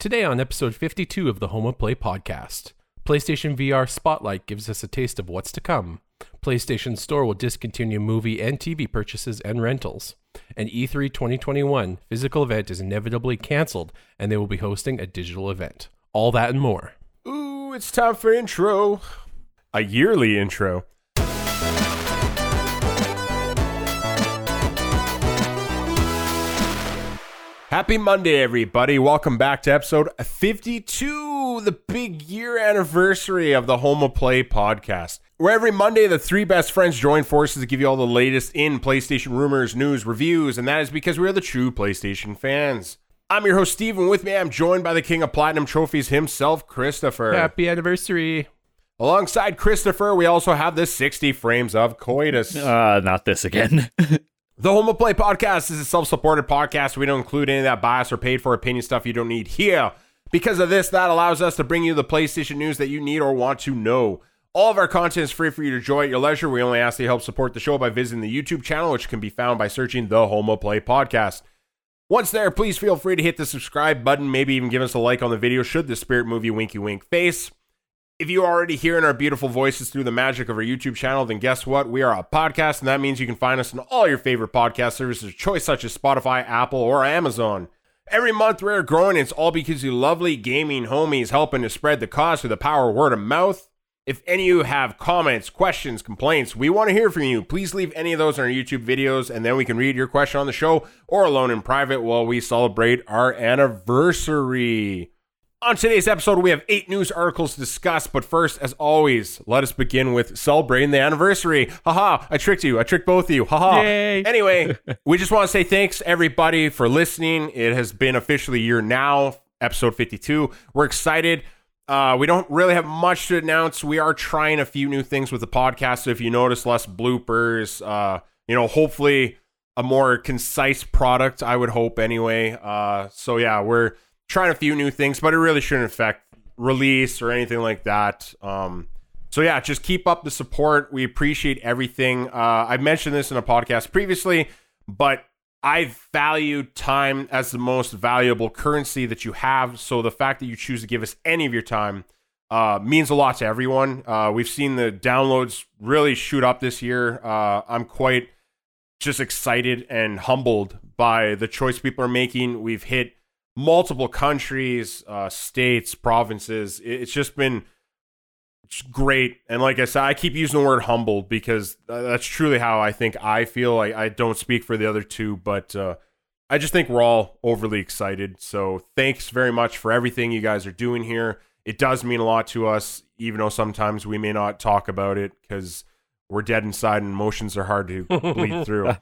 Today on episode 52 of the Home of Play podcast, PlayStation VR Spotlight gives us a taste of what's to come. PlayStation Store will discontinue movie and TV purchases and rentals. An E3 2021 physical event is inevitably canceled, and they will be hosting a digital event. All that and more. Ooh, it's time for intro. A yearly intro. Happy Monday, everybody. Welcome back to episode 52, the big year anniversary of the Home of Play podcast. Where every Monday, the three best friends join forces to give you all the latest in PlayStation rumors, news, reviews, and that is because we are the true PlayStation fans. I'm your host, Steve, and with me, I'm joined by the king of platinum trophies himself, Christopher. Happy anniversary. Alongside Christopher, we also have the 60 frames of coitus. Uh, not this again. The Home of Play podcast is a self supported podcast. We don't include any of that bias or paid for opinion stuff you don't need here. Because of this, that allows us to bring you the PlayStation news that you need or want to know. All of our content is free for you to enjoy at your leisure. We only ask that you help support the show by visiting the YouTube channel, which can be found by searching the Home of Play podcast. Once there, please feel free to hit the subscribe button, maybe even give us a like on the video should the spirit move you winky wink face. If you are already hearing our beautiful voices through the magic of our YouTube channel, then guess what? We are a podcast, and that means you can find us on all your favorite podcast services of choice, such as Spotify, Apple, or Amazon. Every month we're growing, and it's all because you lovely gaming homies helping to spread the cause through the power of word of mouth. If any of you have comments, questions, complaints, we want to hear from you. Please leave any of those in our YouTube videos, and then we can read your question on the show or alone in private while we celebrate our anniversary. On today's episode, we have eight news articles to discuss, but first, as always, let us begin with celebrating the anniversary. Haha, I tricked you. I tricked both of you. Haha. Yay. Anyway, we just want to say thanks, everybody, for listening. It has been officially a year now, episode 52. We're excited. Uh, we don't really have much to announce. We are trying a few new things with the podcast. So if you notice less bloopers, uh, you know, hopefully a more concise product, I would hope anyway. Uh, so yeah, we're trying a few new things, but it really shouldn't affect release or anything like that. Um, so yeah, just keep up the support. We appreciate everything. Uh, I mentioned this in a podcast previously, but I value time as the most valuable currency that you have. So the fact that you choose to give us any of your time uh, means a lot to everyone. Uh, we've seen the downloads really shoot up this year. Uh, I'm quite just excited and humbled by the choice people are making. We've hit multiple countries, uh, states, provinces. It's just been great. And like I said, I keep using the word humbled because uh, that's truly how I think I feel. I, I don't speak for the other two, but uh, I just think we're all overly excited. So thanks very much for everything you guys are doing here. It does mean a lot to us, even though sometimes we may not talk about it because we're dead inside and emotions are hard to bleed through.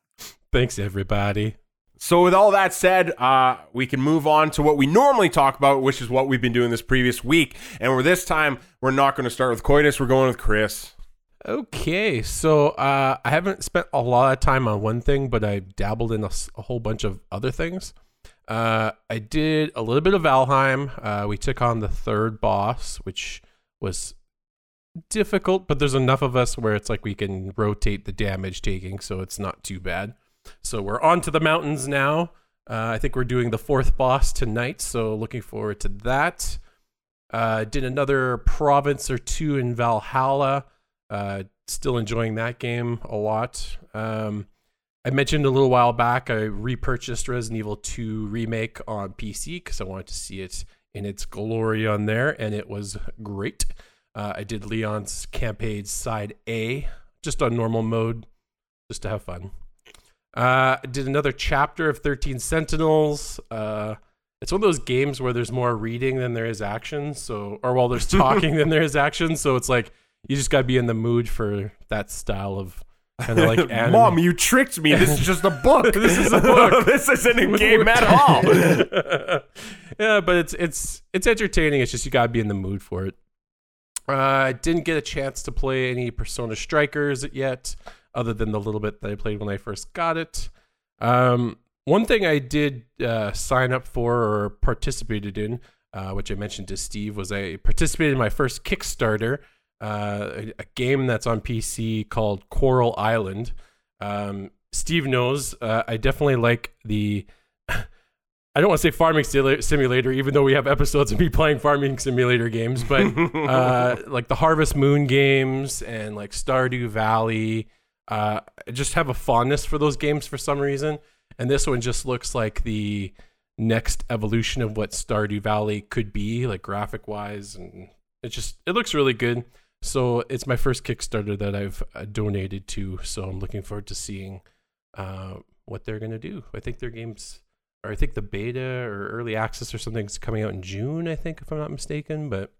Thanks, everybody. So, with all that said, uh, we can move on to what we normally talk about, which is what we've been doing this previous week. And we're this time, we're not going to start with Coitus. We're going with Chris. Okay, so uh, I haven't spent a lot of time on one thing, but I dabbled in a whole bunch of other things. Uh, I did a little bit of Valheim. Uh, we took on the third boss, which was difficult, but there's enough of us where it's like we can rotate the damage taking, so it's not too bad. So we're on to the mountains now. Uh, I think we're doing the fourth boss tonight, so looking forward to that. Uh, did another province or two in Valhalla. Uh, still enjoying that game a lot. Um, I mentioned a little while back I repurchased Resident Evil 2 remake on PC because I wanted to see it in its glory on there, and it was great. Uh, I did Leon's campaign side A just on normal mode, just to have fun. Uh, did another chapter of 13 Sentinels. Uh, it's one of those games where there's more reading than there is action. So, or while there's talking than there is action. So it's like you just gotta be in the mood for that style of kind of like anime. Mom, you tricked me. This is just a book. This is a book. this isn't a game at all. yeah, but it's it's it's entertaining. It's just you gotta be in the mood for it. Uh, I didn't get a chance to play any Persona Strikers yet, other than the little bit that I played when I first got it. Um, one thing I did uh, sign up for or participated in, uh, which I mentioned to Steve, was I participated in my first Kickstarter, uh, a, a game that's on PC called Coral Island. Um, Steve knows uh, I definitely like the I don't want to say farming simulator, even though we have episodes of me playing farming simulator games, but uh, like the Harvest Moon games and like Stardew Valley. Uh, just have a fondness for those games for some reason, and this one just looks like the next evolution of what Stardew Valley could be, like graphic wise, and it just it looks really good. So it's my first Kickstarter that I've uh, donated to, so I'm looking forward to seeing uh, what they're gonna do. I think their games or I think the beta or early access or something's coming out in June, I think, if I'm not mistaken. But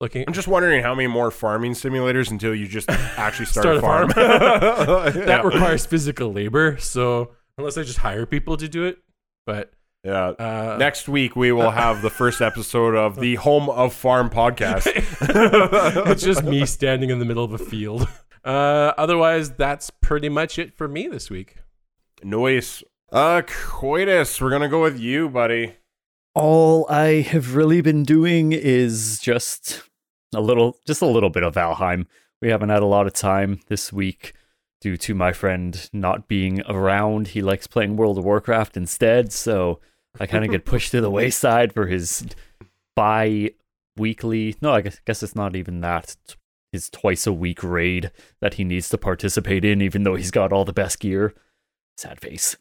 looking, I'm just wondering how many more farming simulators until you just actually start, start a farm. farm. that yeah. requires physical labor. So unless I just hire people to do it, but yeah. Uh, Next week we will have the first episode of the Home of Farm podcast. it's just me standing in the middle of a field. Uh, otherwise, that's pretty much it for me this week. Noise. Uh, Coitus, we're gonna go with you, buddy. All I have really been doing is just a little, just a little bit of Valheim. We haven't had a lot of time this week due to my friend not being around. He likes playing World of Warcraft instead, so I kind of get pushed to the wayside for his bi-weekly. No, I guess, guess it's not even that. his twice a week raid that he needs to participate in, even though he's got all the best gear. Sad face.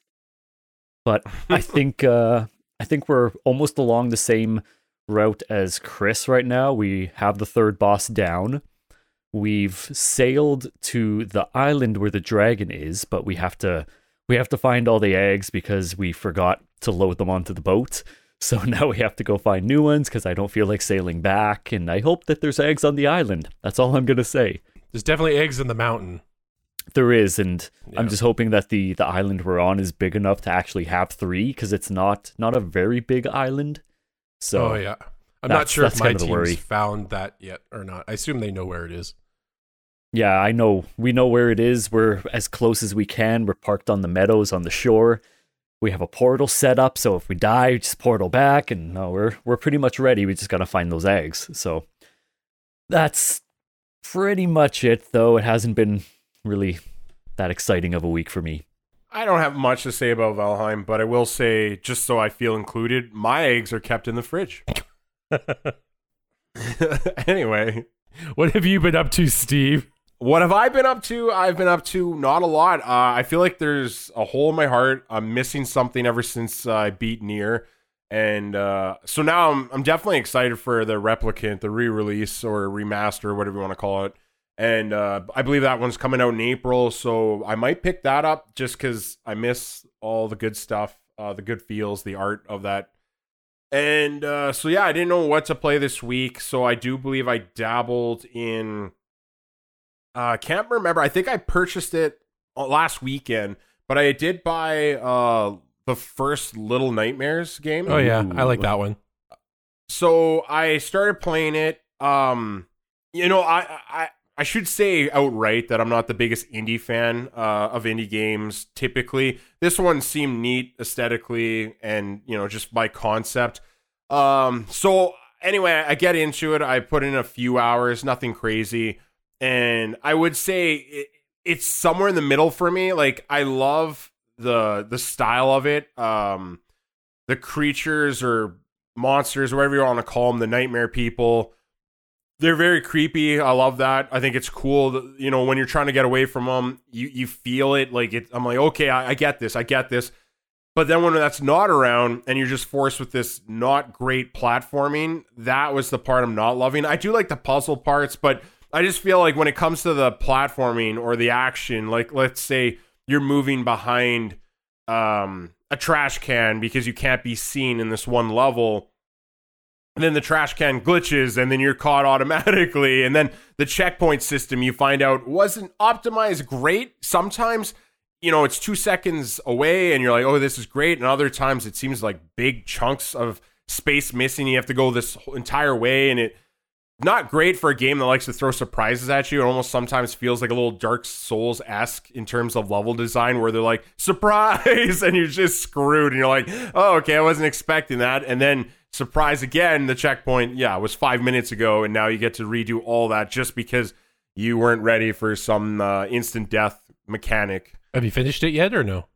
But I think uh, I think we're almost along the same route as Chris right now. We have the third boss down. We've sailed to the island where the dragon is, but we have to we have to find all the eggs because we forgot to load them onto the boat. So now we have to go find new ones because I don't feel like sailing back, and I hope that there's eggs on the island. That's all I'm gonna say. There's definitely eggs in the mountain. There is, and yeah. I'm just hoping that the the island we're on is big enough to actually have three, because it's not not a very big island. So oh yeah, I'm not sure if my team's found that yet or not. I assume they know where it is. Yeah, I know. We know where it is. We're as close as we can. We're parked on the meadows on the shore. We have a portal set up, so if we die, just portal back, and no, we're we're pretty much ready. We just gotta find those eggs. So that's pretty much it, though. It hasn't been really that exciting of a week for me. I don't have much to say about Valheim, but I will say, just so I feel included, my eggs are kept in the fridge. anyway, what have you been up to, Steve? What have I been up to? I've been up to not a lot. Uh, I feel like there's a hole in my heart. I'm missing something ever since uh, I beat NieR. And uh, so now I'm, I'm definitely excited for the replicant, the re release or remaster, whatever you want to call it and uh, I believe that one's coming out in April. So I might pick that up just because I miss all the good stuff, uh, the good feels, the art of that. And uh, so yeah, I didn't know what to play this week, so I do believe I dabbled in. I uh, can't remember. I think I purchased it uh, last weekend, but I did buy uh, the first Little Nightmares game. Oh yeah, Ooh. I like that one. So I started playing it. Um, you know, I I I should say outright that I'm not the biggest indie fan uh, of indie games. Typically, this one seemed neat aesthetically and you know just by concept. Um, so anyway, I get into it. I put in a few hours, nothing crazy, and I would say it, it's somewhere in the middle for me. Like I love the the style of it. Um, the creatures or monsters, whatever you want to call them, the nightmare people they're very creepy. I love that. I think it's cool. That, you know, when you're trying to get away from them, you you feel it. Like it, I'm like, okay, I, I get this. I get this. But then when that's not around and you're just forced with this not great platforming, that was the part I'm not loving. I do like the puzzle parts, but I just feel like when it comes to the platforming or the action, like let's say you're moving behind um, a trash can because you can't be seen in this one level and then the trash can glitches and then you're caught automatically and then the checkpoint system you find out wasn't optimized great sometimes you know it's two seconds away and you're like oh this is great and other times it seems like big chunks of space missing you have to go this entire way and it not great for a game that likes to throw surprises at you. It almost sometimes feels like a little Dark Souls esque in terms of level design, where they're like, surprise, and you're just screwed. And you're like, oh, okay, I wasn't expecting that. And then surprise again, the checkpoint, yeah, was five minutes ago. And now you get to redo all that just because you weren't ready for some uh, instant death mechanic. Have you finished it yet or no?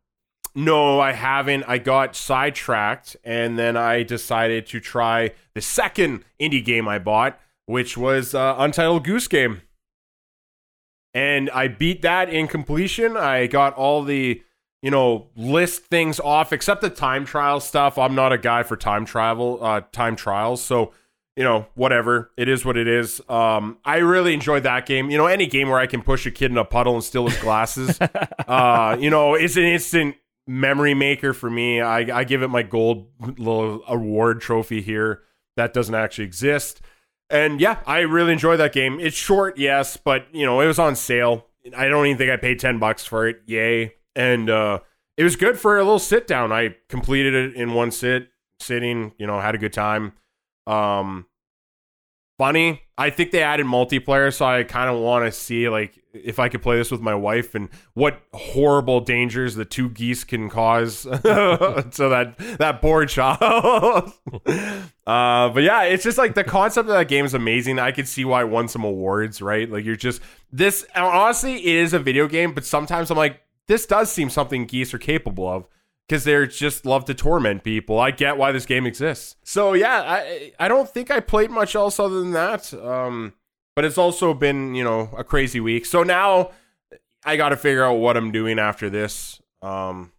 No, I haven't. I got sidetracked and then I decided to try the second indie game I bought, which was uh, Untitled Goose Game. And I beat that in completion. I got all the, you know, list things off except the time trial stuff. I'm not a guy for time travel, uh, time trials. So, you know, whatever. It is what it is. Um, I really enjoyed that game. You know, any game where I can push a kid in a puddle and steal his glasses, uh, you know, it's an instant memory maker for me. I, I give it my gold little award trophy here. That doesn't actually exist. And yeah, I really enjoy that game. It's short, yes, but you know, it was on sale. I don't even think I paid 10 bucks for it. Yay. And uh it was good for a little sit down. I completed it in one sit, sitting, you know, had a good time. Um funny. I think they added multiplayer, so I kind of want to see like if I could play this with my wife and what horrible dangers the two geese can cause so that that poor child. uh, but yeah, it's just like the concept of that game is amazing. I could see why it won some awards, right? Like you're just this. Honestly, it is a video game, but sometimes I'm like, this does seem something geese are capable of because they're just love to torment people. I get why this game exists. So yeah, I I don't think I played much else other than that. Um, but it's also been you know a crazy week. So now I got to figure out what I'm doing after this. Um,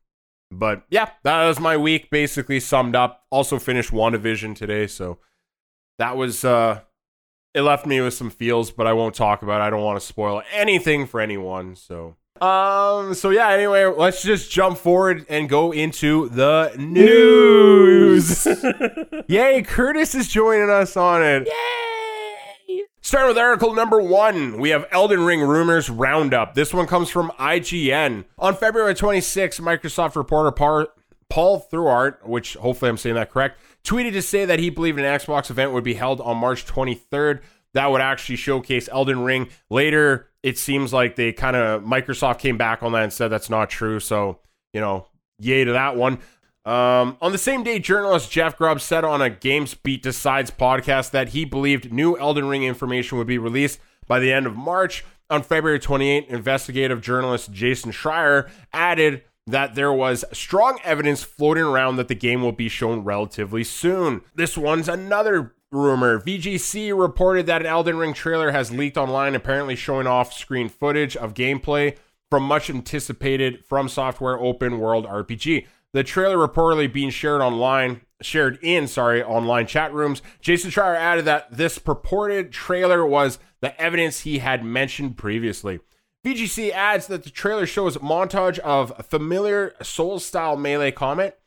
but yeah, that was my week basically summed up. Also finished WandaVision today, so that was uh it left me with some feels, but I won't talk about it. I don't want to spoil anything for anyone. So um so yeah, anyway, let's just jump forward and go into the news. Yay, Curtis is joining us on it. Yay! Starting with article number one, we have Elden Ring rumors roundup. This one comes from IGN. On February 26, Microsoft reporter Par- Paul Thurrott, which hopefully I'm saying that correct, tweeted to say that he believed an Xbox event would be held on March 23rd. That would actually showcase Elden Ring. Later, it seems like they kind of Microsoft came back on that and said that's not true. So, you know, yay to that one. Um, on the same day, journalist Jeff Grubb said on a GamesBeat Decides podcast that he believed new Elden Ring information would be released by the end of March. On February 28, investigative journalist Jason Schreier added that there was strong evidence floating around that the game will be shown relatively soon. This one's another rumor. VGC reported that an Elden Ring trailer has leaked online, apparently showing off screen footage of gameplay from much anticipated FromSoftware open world RPG. The trailer reportedly being shared online, shared in, sorry, online chat rooms. Jason Schreier added that this purported trailer was the evidence he had mentioned previously. VGC adds that the trailer shows montage of familiar soul-style melee combat,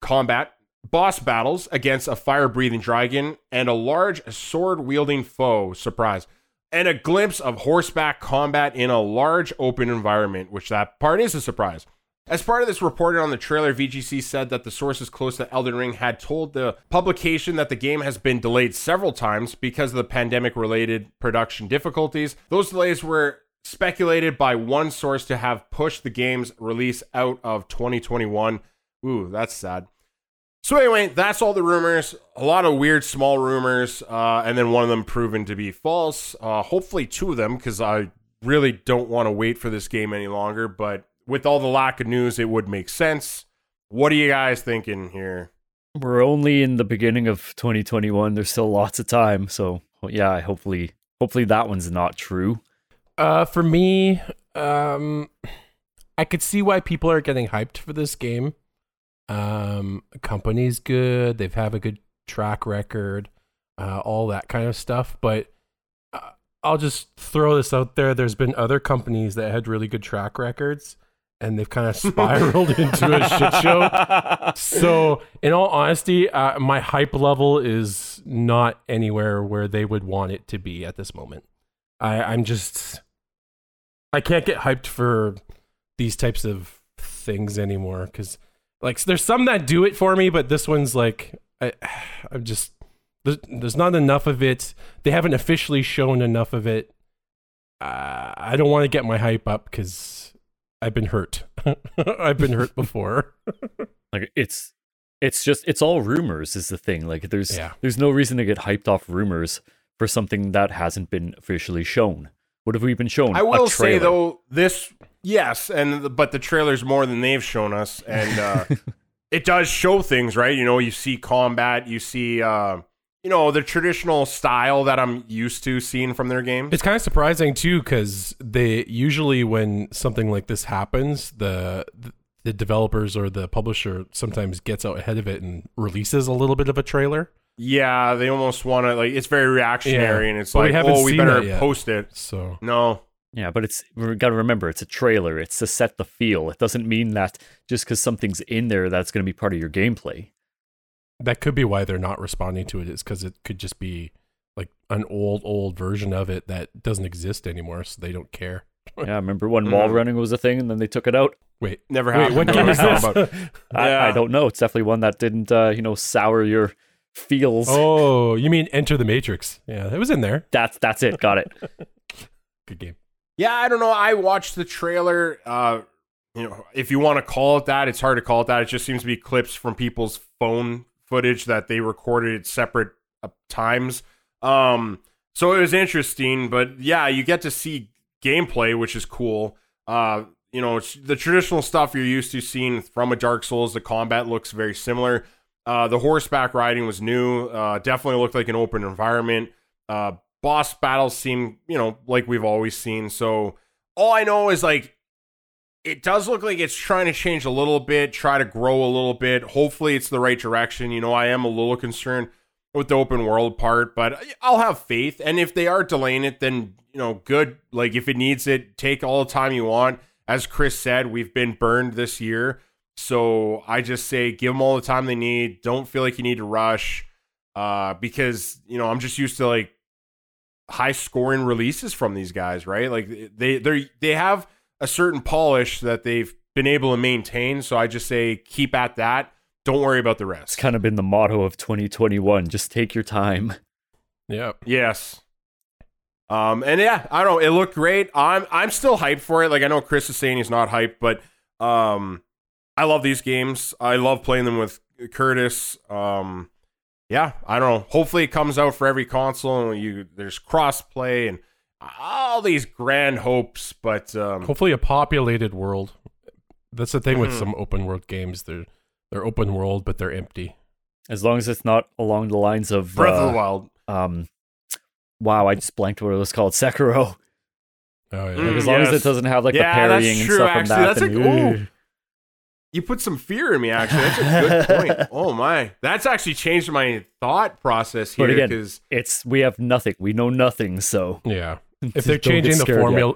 combat, boss battles against a fire-breathing dragon and a large sword-wielding foe. Surprise. And a glimpse of horseback combat in a large open environment, which that part is a surprise. As part of this reporting on the trailer, VGC said that the sources close to Elden Ring had told the publication that the game has been delayed several times because of the pandemic related production difficulties. Those delays were speculated by one source to have pushed the game's release out of 2021. Ooh, that's sad. So anyway, that's all the rumors. A lot of weird small rumors, uh, and then one of them proven to be false. Uh, hopefully, two of them, because I really don't want to wait for this game any longer. But with all the lack of news, it would make sense. What are you guys thinking here? We're only in the beginning of 2021. There's still lots of time, so yeah, hopefully, hopefully that one's not true. Uh, for me, um, I could see why people are getting hyped for this game. Um, company's good. They've have a good track record, uh, all that kind of stuff. But uh, I'll just throw this out there. There's been other companies that had really good track records, and they've kind of spiraled into a shit show. So, in all honesty, uh, my hype level is not anywhere where they would want it to be at this moment. I, I'm just, I can't get hyped for these types of things anymore because, like, there's some that do it for me, but this one's like, I, I'm just, there's, there's not enough of it. They haven't officially shown enough of it. Uh, I don't want to get my hype up because I've been hurt. I've been hurt before. Like it's it's just it's all rumors is the thing. Like there's Yeah. there's no reason to get hyped off rumors for something that hasn't been officially shown. What have we been shown? I will say though, this Yes, and but the trailer's more than they've shown us, and uh, it does show things, right? You know, you see combat, you see, uh, you know, the traditional style that I'm used to seeing from their games. It's kind of surprising too, because they usually when something like this happens, the the developers or the publisher sometimes gets out ahead of it and releases a little bit of a trailer. Yeah, they almost want to like it's very reactionary, Yeah, and it's but like, haven't oh, we better post it. So No, Yeah, but it's we got to remember it's a trailer. It's to set the feel. It doesn't mean that just because something's in there that's going to be part of your gameplay. that could be why they're not responding to it. Is because it could just be like an old old version of it that doesn't exist anymore, so they don't care. Yeah, remember when wall Mhm. running was a thing and then they took it out? Wait, never wait, happened. what game is what this? you're talking about. I, I don't know. It's definitely one that didn't, uh, you know, sour your feels. oh, you mean Enter the Matrix? Yeah, it was in there. That's that's it. Got it. Good game. Yeah, I don't know. I watched the trailer. Uh, you know, if you want to call it that, it's hard to call it that. It just seems to be clips from people's phone footage that they recorded at separate uh, times. Um, so it was interesting, but yeah, you get to see gameplay, which is cool. Uh, you know, it's the traditional stuff you're used to seeing from a Dark Souls. The combat looks very similar. Uh, the horseback riding was new. Uh, definitely looked like an open environment. Uh, boss battles seem, you know, like we've always seen. So all I know is like it does look like it's trying to change a little bit, try to grow a little bit. Hopefully, it's the right direction. You know, I am a little concerned with the open world part, but I'll have faith. And if they are delaying it, then you know, good. Like if it needs it, take all the time you want. As Chris said, we've been burned this year. So I just say give them all the time they need. Don't feel like you need to rush. Uh, because you know, I'm just used to like high scoring releases from these guys, right? Like they they they have a certain polish that they've been able to maintain. So I just say keep at that. Don't worry about the rest. It's kind of been the motto of 2021. Just take your time. Yeah. Yes. Um, and yeah, I don't know. It looked great. I'm I'm still hyped for it. Like I know Chris is saying he's not hyped, but um, I love these games. I love playing them with Curtis. Um, yeah, I don't know. Hopefully, it comes out for every console. And you there's crossplay and all these grand hopes. But um, Hopefully, a populated world. That's the thing with Mhm. some open world games. They're they're open world, but they're empty. As long as it's not along the lines of Breath of uh, the Wild. um wow, I just blanked what it was called. Sekiro. Oh yeah. Mm, Like, as long as it doesn't have like Yeah, the that's parrying and stuff actually. from that. That's then, like, ooh. Ooh. You put some fear in me. Actually, that's a good point. Oh my, that's actually changed my thought process But here again, because. It's we have nothing. We know nothing, so Yeah. If they're changing the scared yet. formula,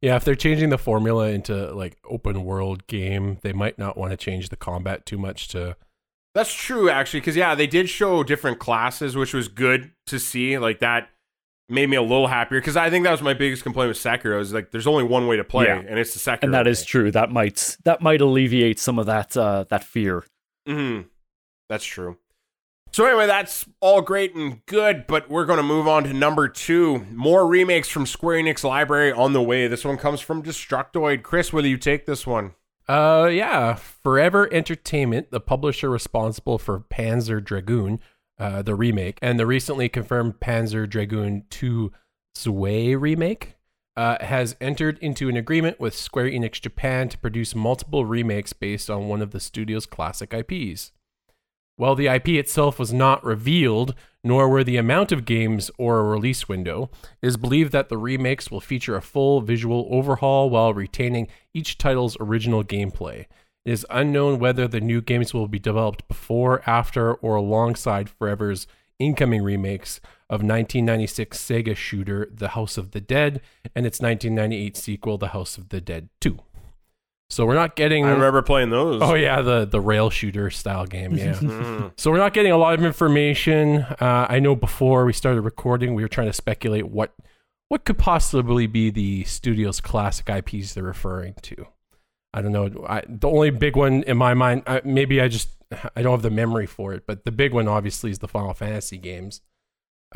yeah, if they're changing the formula into like open world game, they might not want to change the combat too much to. That's true, actually, because yeah, they did show different classes, which was good to see. Like that made me a little happier because I think that was my biggest complaint with Sekiro is like there's only one way to play, Yeah. and it's the Sekiro. and that is way. true. That might that might alleviate some of that uh that fear. Mhm. That's true. So anyway, that's all great and good, but we're going to move on to number two. More remakes from Square Enix library on the way. This one comes from Destructoid. Chris, will you take this one? Uh, yeah, Forever Entertainment, the publisher responsible for Panzer Dragoon, uh, the remake, and the recently confirmed Panzer Dragoon 2 Zwei remake, uh, has entered into an agreement with Square Enix Japan to produce multiple remakes based on one of the studio's classic IPs. While the IP itself was not revealed, nor were the amount of games or a release window, it is believed that the remakes will feature a full visual overhaul while retaining each title's original gameplay. It is unknown whether the new games will be developed before, after, or alongside Forever's incoming remakes of 1996 Sega shooter The House of the Dead and its 1998 sequel The House of the Dead 2. So we're not getting I remember playing those. Oh yeah, the the rail shooter style game, yeah. Mhm. So we're not getting a lot of information. Uh, I know before we started recording, we were trying to speculate what what could possibly be the studio's classic IPs they're referring to. I don't know. I, the only big one in my mind, I, maybe I just I don't have the memory for it, but the big one obviously is the Final Fantasy games.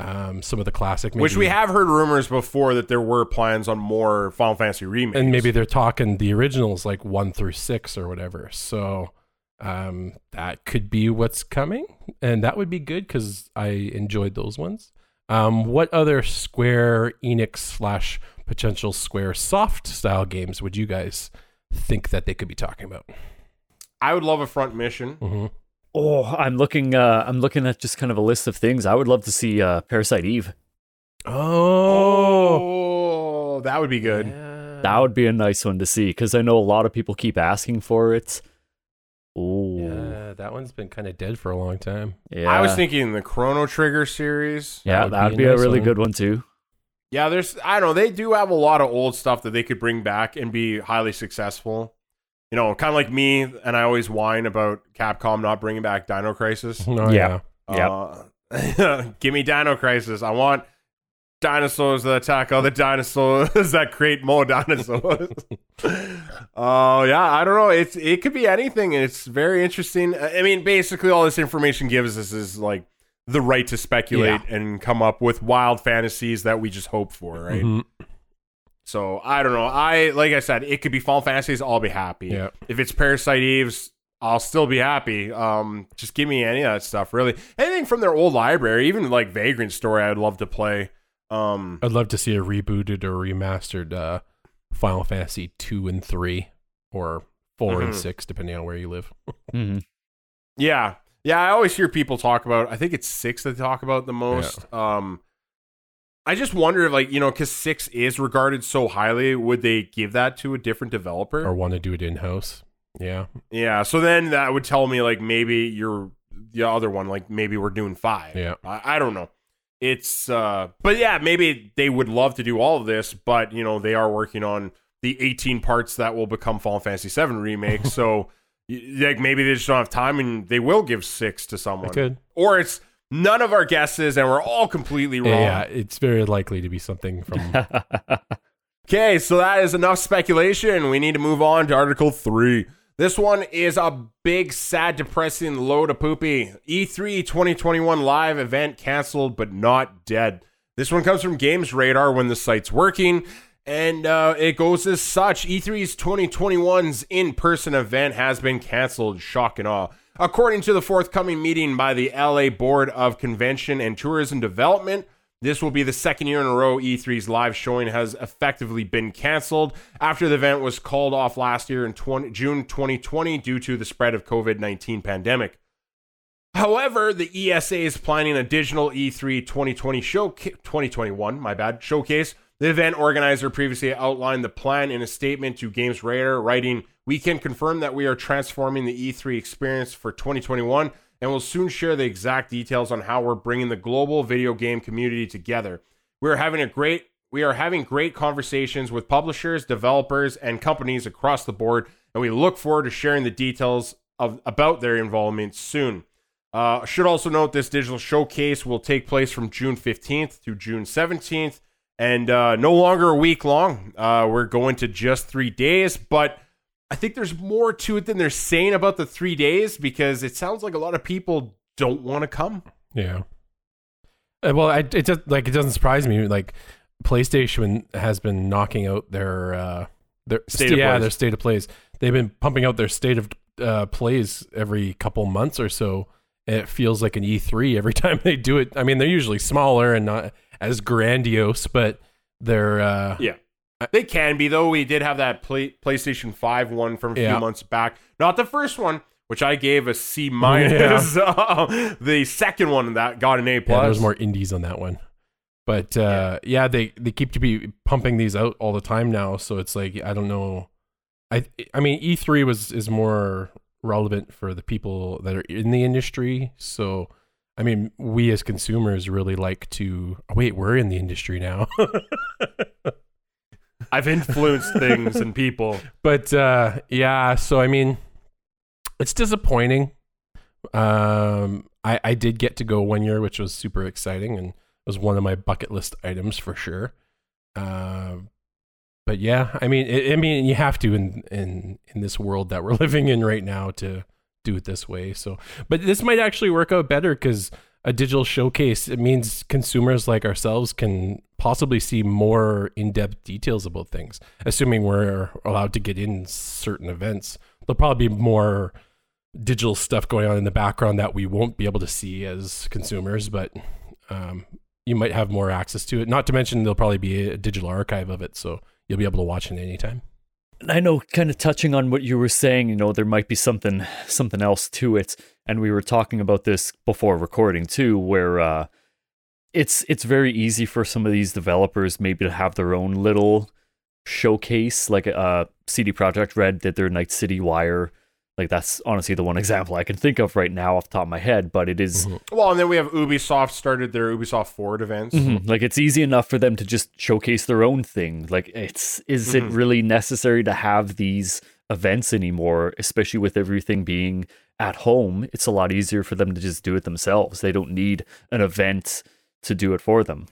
Um, some of the classic, Which we have heard rumors before that there were plans on more Final Fantasy remakes. and maybe they're talking the originals like one through six or whatever. So um, that could be what's coming, and that would be good because I enjoyed those ones. Um, what other Square Enix slash potential Squaresoft style games would you guys think that they could be talking about? I would love a front mission. hmm Oh, I'm looking. Uh, I'm looking at just kind of a list of things. I would love to see uh, Parasite Eve. Oh, Oh, that would be good. That would be a nice one to see because I know a lot of people keep asking for it. Oh, yeah, that one's been kind of dead for a long time. yeah. I was thinking the Chrono Trigger series. yeah, would that would be be, a a nice really one. good one too. Yeah, there's I don't know, they do have a lot of old stuff that they could bring back and be highly successful. You know, kind of like me, and I always whine about Capcom not bringing back Dino Crisis. Oh, Yeah. Yep. Uh, give me Dino Crisis. I want dinosaurs that attack other dinosaurs that create more dinosaurs. Oh yeah, I don't know. It's it could be anything. It's very interesting. I mean, basically, all this information gives us is like the right to speculate and come up with wild fantasies that we just hope for, right? Mhm. So I don't know. I like I said, it could be Fall Fantasies. I'll be happy. Yeah. If it's Parasite Eve's, I'll still be happy. Um, just give me any of that stuff. Really, anything from their old library, even like Vagrant Story, I'd love to play. Um, I'd love to see a rebooted or remastered uh, Final Fantasy two and three, or 4 and Mhm. six, depending on where you live. Mhm. yeah, yeah. I always hear people talk about. I think it's six that they talk about the most. Um, I just wonder if, like, you know, because six is regarded so highly, would they give that to a different developer? or want to do it in house. Yeah, Yeah, so then that would tell me like maybe you're the other one, like maybe we're doing five. Yeah. I, I don't know. It's uh but yeah, maybe they would love to do all of this, but you know, they are working on the 18 parts that will become Final Fantasy 7 remake. so like maybe they just don't have time and they will give six to someone. could. Or it's none of our guesses and we're all completely wrong. Yeah, it's very likely to be something from. Okay, so that is enough speculation. We need to move on to Article 3. This one is a big, sad, depressing load of poopy. E E3 2021 live event canceled, but not dead. This one comes from Games Radar when the site's working, and uh, it goes as such E E3's 2021's in person event has been canceled. Shock and awe. According to the forthcoming meeting by the LA Board of Convention and Tourism Development, this will be the second year in a row E3's live showing has effectively been canceled after the event was called off last year in 20, June 2020 due to the spread of COVID-19 pandemic. However, the ESA is planning a digital E E3 2020 show 2021, my bad, showcase. The event organizer previously outlined the plan in a statement to Games Radar, writing, "We can confirm that we are transforming the E3 experience for 2021 and will soon share the exact details on how we're bringing the global video game community together. We are having a great we are having great conversations with publishers, developers, and companies across the board, and we look forward to sharing the details of about their involvement soon. Uh, should also note this digital showcase will take place from June 15th to June 17th, and uh, no longer a week long. Uh, we're going to just three days, but I think there's more to it than they're saying about the three days because it sounds like a lot of people don't want to come. Yeah. Uh, Well, I, it just like it doesn't surprise me. Like PlayStation has been knocking out their uh their State of yeah plays. their state of plays. They've been pumping out their state of uh, plays every couple months or so. It feels like an E3 every time they do it. I mean, they're usually smaller and not as grandiose, but they're uh, Yeah. They can be though. We did have that play, PlayStation Five one from a Yeah. few months back. Not the first one, which I gave a C minus. the second one that got an A yeah, plus. there's more indies on that one. But uh, yeah. they they keep to be pumping these out all the time now. So it's like I don't know. I I mean E3 was is more relevant for the people that are in the industry. So I mean, we as consumers really like to oh, wait. We're in the industry now, I've influenced things and people. but uh, yeah. So I mean, it's disappointing. Um, I I did get to go one year, which was super exciting and was one of my bucket list items for sure. Um, but yeah, I mean, I I mean, you have to in in in this world that we're living in right now to do it this way. So, but this might actually work out better because a digital showcase it means consumers like ourselves can possibly see more in-depth details about things assuming we're allowed to get in certain events there'll probably be more digital stuff going on in the background that we won't be able to see as consumers but um you might have more access to it. Not to mention there'll probably be a digital archive of it, so you'll be able to watch it anytime. I know, kind of touching on what you were saying, you know, there might be something something else to it, and we were talking about this before recording too, where uh, it's it's very easy for some of these developers maybe to have their own little showcase, like uh, CD Projekt Red did their Night City Wire. Like that's honestly the one example I can think of right now off the top of my head, but it is- Well, and then we have Ubisoft started their Ubisoft Forward events. Mhm. like it's easy enough for them to just showcase their own thing. Like it's is it Mhm. really necessary to have these events anymore, especially with everything being at home? It's a lot easier for them to just do it themselves. They don't need an event to do it for them.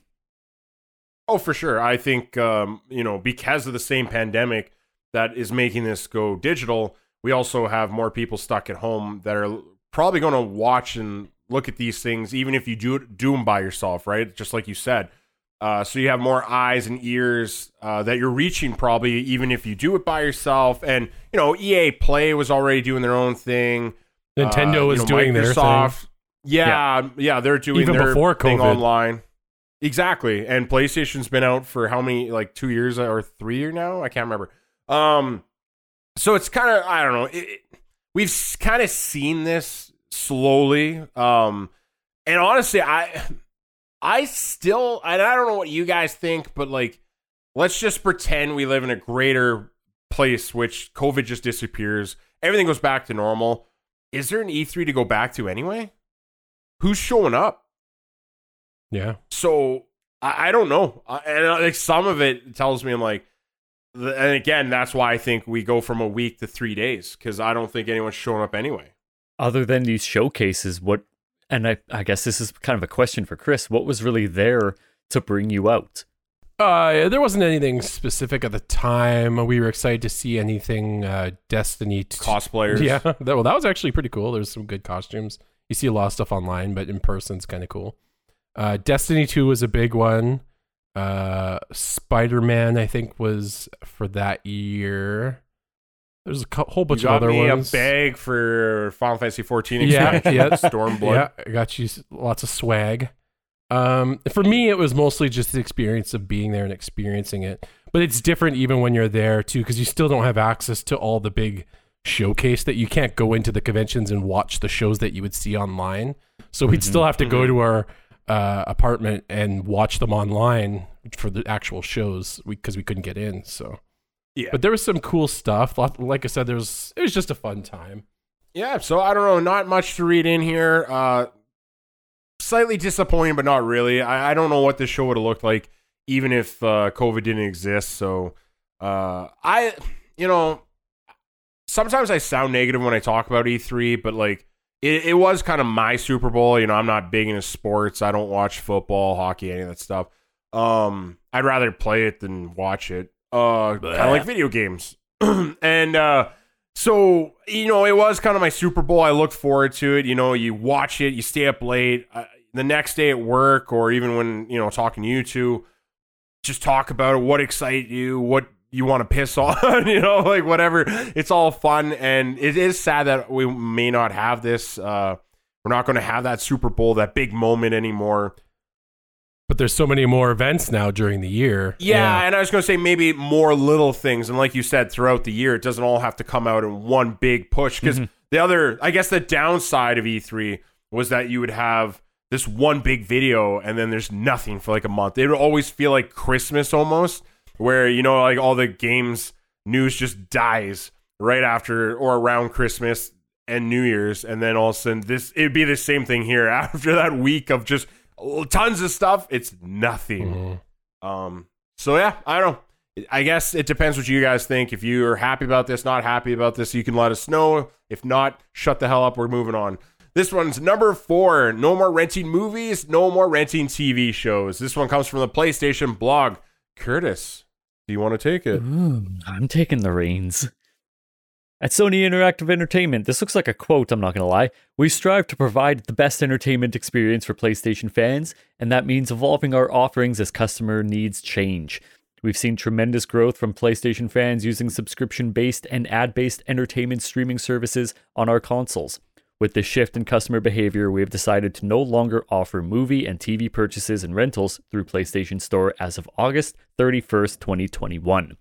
Oh, for sure. I think um, you know because of the same pandemic that is making this go digital. We also have more people stuck at home that are probably going to watch and look at these things, even if you do do them by yourself, right? Just like you said. Uh, so you have more eyes and ears uh, that you're reaching, probably even if you do it by yourself. And you know, EA Play was already doing their own thing. Nintendo Uh, was know, doing their thing. Microsoft- Yeah, yeah, they're doing Even their before thing COVID. online. Exactly, and PlayStation's been out for how many, like two years or three years now? I can't remember. Um, so it's kind of I don't know. It, we've kind of seen this slowly. Um, and honestly, I, I still, and I don't know what you guys think, but like, let's just pretend we live in a greater place, which COVID just disappears. Everything goes back to normal. Is there an E3 to go back to anyway? Who's showing up? Yeah. So I, I don't know, uh, and like some of it tells me I'm like, and again, that's why I think we go from a week to three days because I don't think anyone's showing up anyway. Other than these showcases, what and I, I guess this is kind of a question for Chris. What was really there to bring you out? Uh, there wasn't anything specific at the time. We were excited to see anything uh, Destiny. T- Cosplayers, yeah, that, well, that was actually pretty cool. There's some good costumes. You see a lot of stuff online, but in person, it's kind of cool. Uh, Destiny 2 was a big one. Uh, Spider Man, I think, was for that year. There's a co- whole you bunch got of other me ones. a bag for Final Fantasy 14 Yeah, yeah. Stormblood. Yeah, I got you lots of swag. Um, for me, it was mostly just the experience of being there and experiencing it. But it's different even when you're there too, because you still don't have access to all the big showcase that you can't go into the conventions and watch the shows that you would see online. So we'd Mhm, still have to go mhm. to our uh, apartment and watch them online for the actual shows because we, couldn't get in. So, Yeah. but there was some cool stuff. Like I said, there was it was just a fun time. Yeah, so I don't know, not much to read in here. Uh slightly disappointing, but not really. I, I don't know what this show would have looked like even if uh COVID didn't exist. So uh I you know sometimes I sound negative when I talk about E3, but like it, it was kind of my Super Bowl. You know, I'm not big into sports. I don't watch football, hockey, any of that stuff. Um, I'd rather play it than watch it. Uh, kind of like video games. and uh, so you know, it was kind of my Super Bowl. I looked forward to it. You know, you watch it, you stay up late. Uh, the next day at work, or even when you know talking to you two, just talk about it. What excited you? What you want to piss on? you know, like whatever. It's all fun, and it is sad that we may not have this. Uh, we're not going to have that Super Bowl, that big moment anymore. But there's so many more events now during the year. Yeah, and I was going to say maybe more little things, and like you said, throughout the year, it doesn't all have to come out in one big push. Because the other, I guess, the downside of E3 was that you would have this one big video, and then there's nothing for like a month. It would always feel like Christmas almost, where you know, like all the games news just dies right after or around Christmas and New Year's, and then all of a sudden this it'd be the same thing here after that week of just tons of stuff. It's nothing. Mhm. Um, so yeah, I don't know. I guess it depends what you guys think. If you are happy about this, not happy about this, you can let us know. If not, shut the hell up. We're moving on. This one's number four. No more renting movies. No more renting TV shows. This one comes from the PlayStation blog. Curtis, do you want to take it? I'm taking the reins. At Sony Interactive Entertainment, this looks like a quote, I'm not going to lie. We strive to provide the best entertainment experience for PlayStation fans, and that means evolving our offerings as customer needs change. We've seen tremendous growth from PlayStation fans using subscription based and ad based entertainment streaming services on our consoles. With this shift in customer behavior, we have decided to no longer offer movie and TV purchases and rentals through PlayStation Store as of August 31st, 2021.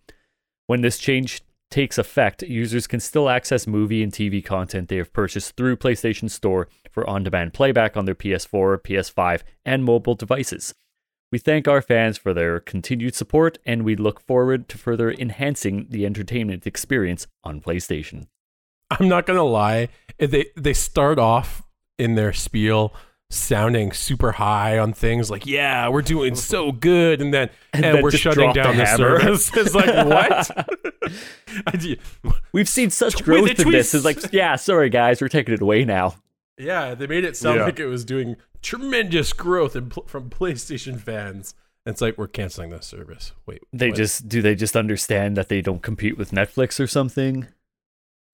When this change takes effect, users can still access movie and TV content they have purchased through PlayStation Store for on demand playback on their PS4, PS5, and mobile devices. We thank our fans for their continued support and we look forward to further enhancing the entertainment experience on PlayStation. I'm not gonna lie. Eh, they they start off in their spiel sounding super high on things like, yeah, we're doing so good, and then and, then we're shutting drop the down the, service. It's like what? We've seen such growth the in this. It's like, yeah, sorry guys, we're taking it away now. yeah, they made it sound Yeah. like it was doing tremendous growth in, from PlayStation fans. It's like we're canceling this service. Wait, They what? just do they just understand that they don't compete with Netflix or something?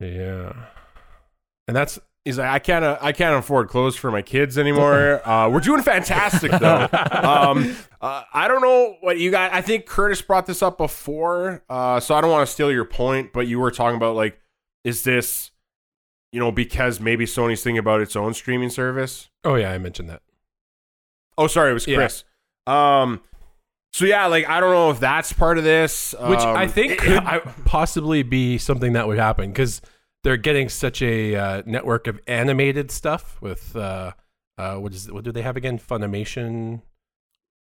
Yeah, and that's He's like, I can't, uh, I can't afford clothes for my kids anymore. Uh, we're doing fantastic though. um, uh, I don't know what you got. I think Curtis brought this up before, uh, so I don't want to steal your point, but you were talking about like, is this, you know, because maybe Sony's thinking about its own streaming service? oh yeah, I mentioned that. Oh, sorry, it was Yeah. Chris. Um, so yeah, like I don't know if that's part of this, which Um, I think it- could I- possibly be something that would happen because they're getting such a uh, network of animated stuff with uh, uh, what is what do they have again? Funimation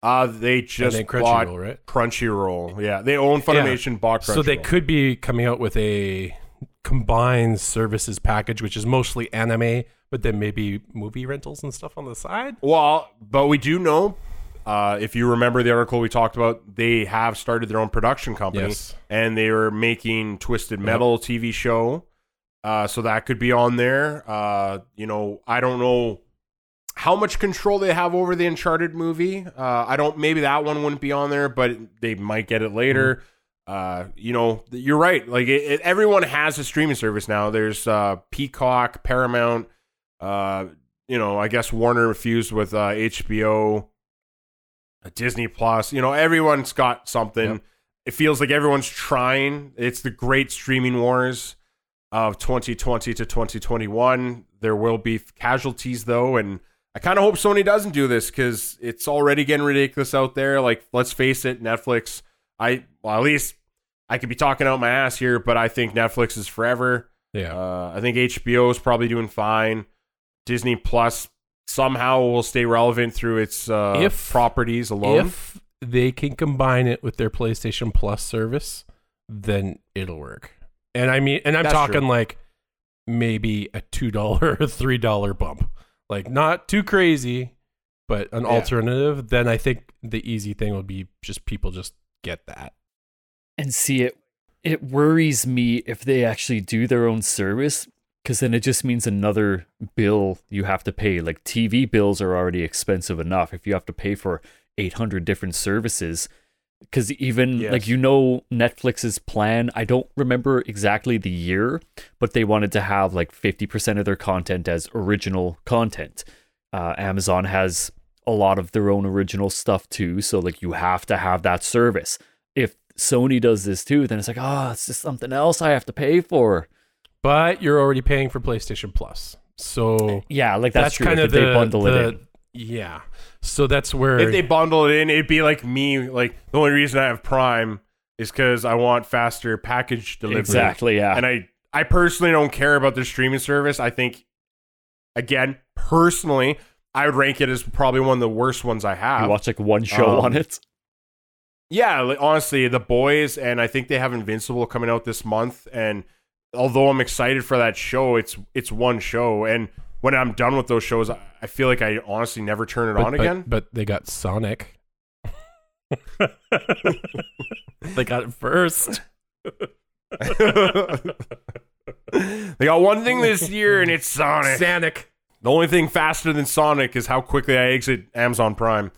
uh, they just then bought Crunchyroll, right? Crunchyroll. Yeah, they own Funimation, bought Crunchyroll. So they could be coming out with a combined services package, which is mostly anime, but then maybe movie rentals and stuff on the side. Well, but we do know, uh, if you remember the article we talked about, they have started their own production company, Yes. and they were making Twisted Metal TV show. Uh, so that could be on there. Uh, you know, I don't know how much control they have over the Uncharted movie. Uh, I don't. Maybe that one wouldn't be on there, but they might get it later. Uh, you know, you're right. Like it, it, everyone has a streaming service now. There's uh, Peacock, Paramount. Uh, you know, I guess Warner fused with uh, HBO, Disney Plus. You know, everyone's got something. Yep. It feels like everyone's trying. It's the great streaming wars of 2020 to 2021. There will be casualties though, and I kind of hope Sony doesn't do this because it's already getting ridiculous out there. Like, let's face it, Netflix. I well, at least I could be talking out my ass here, but I think Netflix is forever. Yeah. Uh, I think HBO is probably doing fine. Disney Plus somehow will stay relevant through its uh, If- properties alone. if they can combine it with their PlayStation Plus service, then it'll work. And I mean, and I'm That's talking true. like maybe a two dollar, three dollar bump, like not too crazy, but an Yeah. alternative. Then I think the easy thing would be just people just get that. And see it it worries me if they actually do their own service because then it just means another bill you have to pay. Like TV bills are already expensive enough. If you have to pay for 800 different services, because even Yes. like you know Netflix's plan, I don't remember exactly the year, but they wanted to have like 50% of their content as original content. Uh, Amazon has a lot of their own original stuff too, so like you have to have that service. If Sony does this too, then it's like, oh, it's just something else I have to pay for. But you're already paying for PlayStation Plus, so Yeah, like that's, that's, true. kind if of they the, bundle the- it in. Yeah, so that's where if they bundle it in, it'd be like me. Like the only reason I have Prime is because I want faster package delivery. Exactly, yeah. And I, I personally don't care about their streaming service. I think, again, personally, I would rank it as probably one of the worst ones I have. you watch like one show Um, on it. Yeah, like, honestly, the boys, and I think they have Invincible coming out this month. And although I'm excited for that show, it's it's one show, and when I'm done with those shows, I feel like I honestly never turn it but, on but- again. But they got Sonic. they got it first. they got one thing this year, and it's Sonic. Sonic. The only thing faster than Sonic is how quickly I exit Amazon Prime.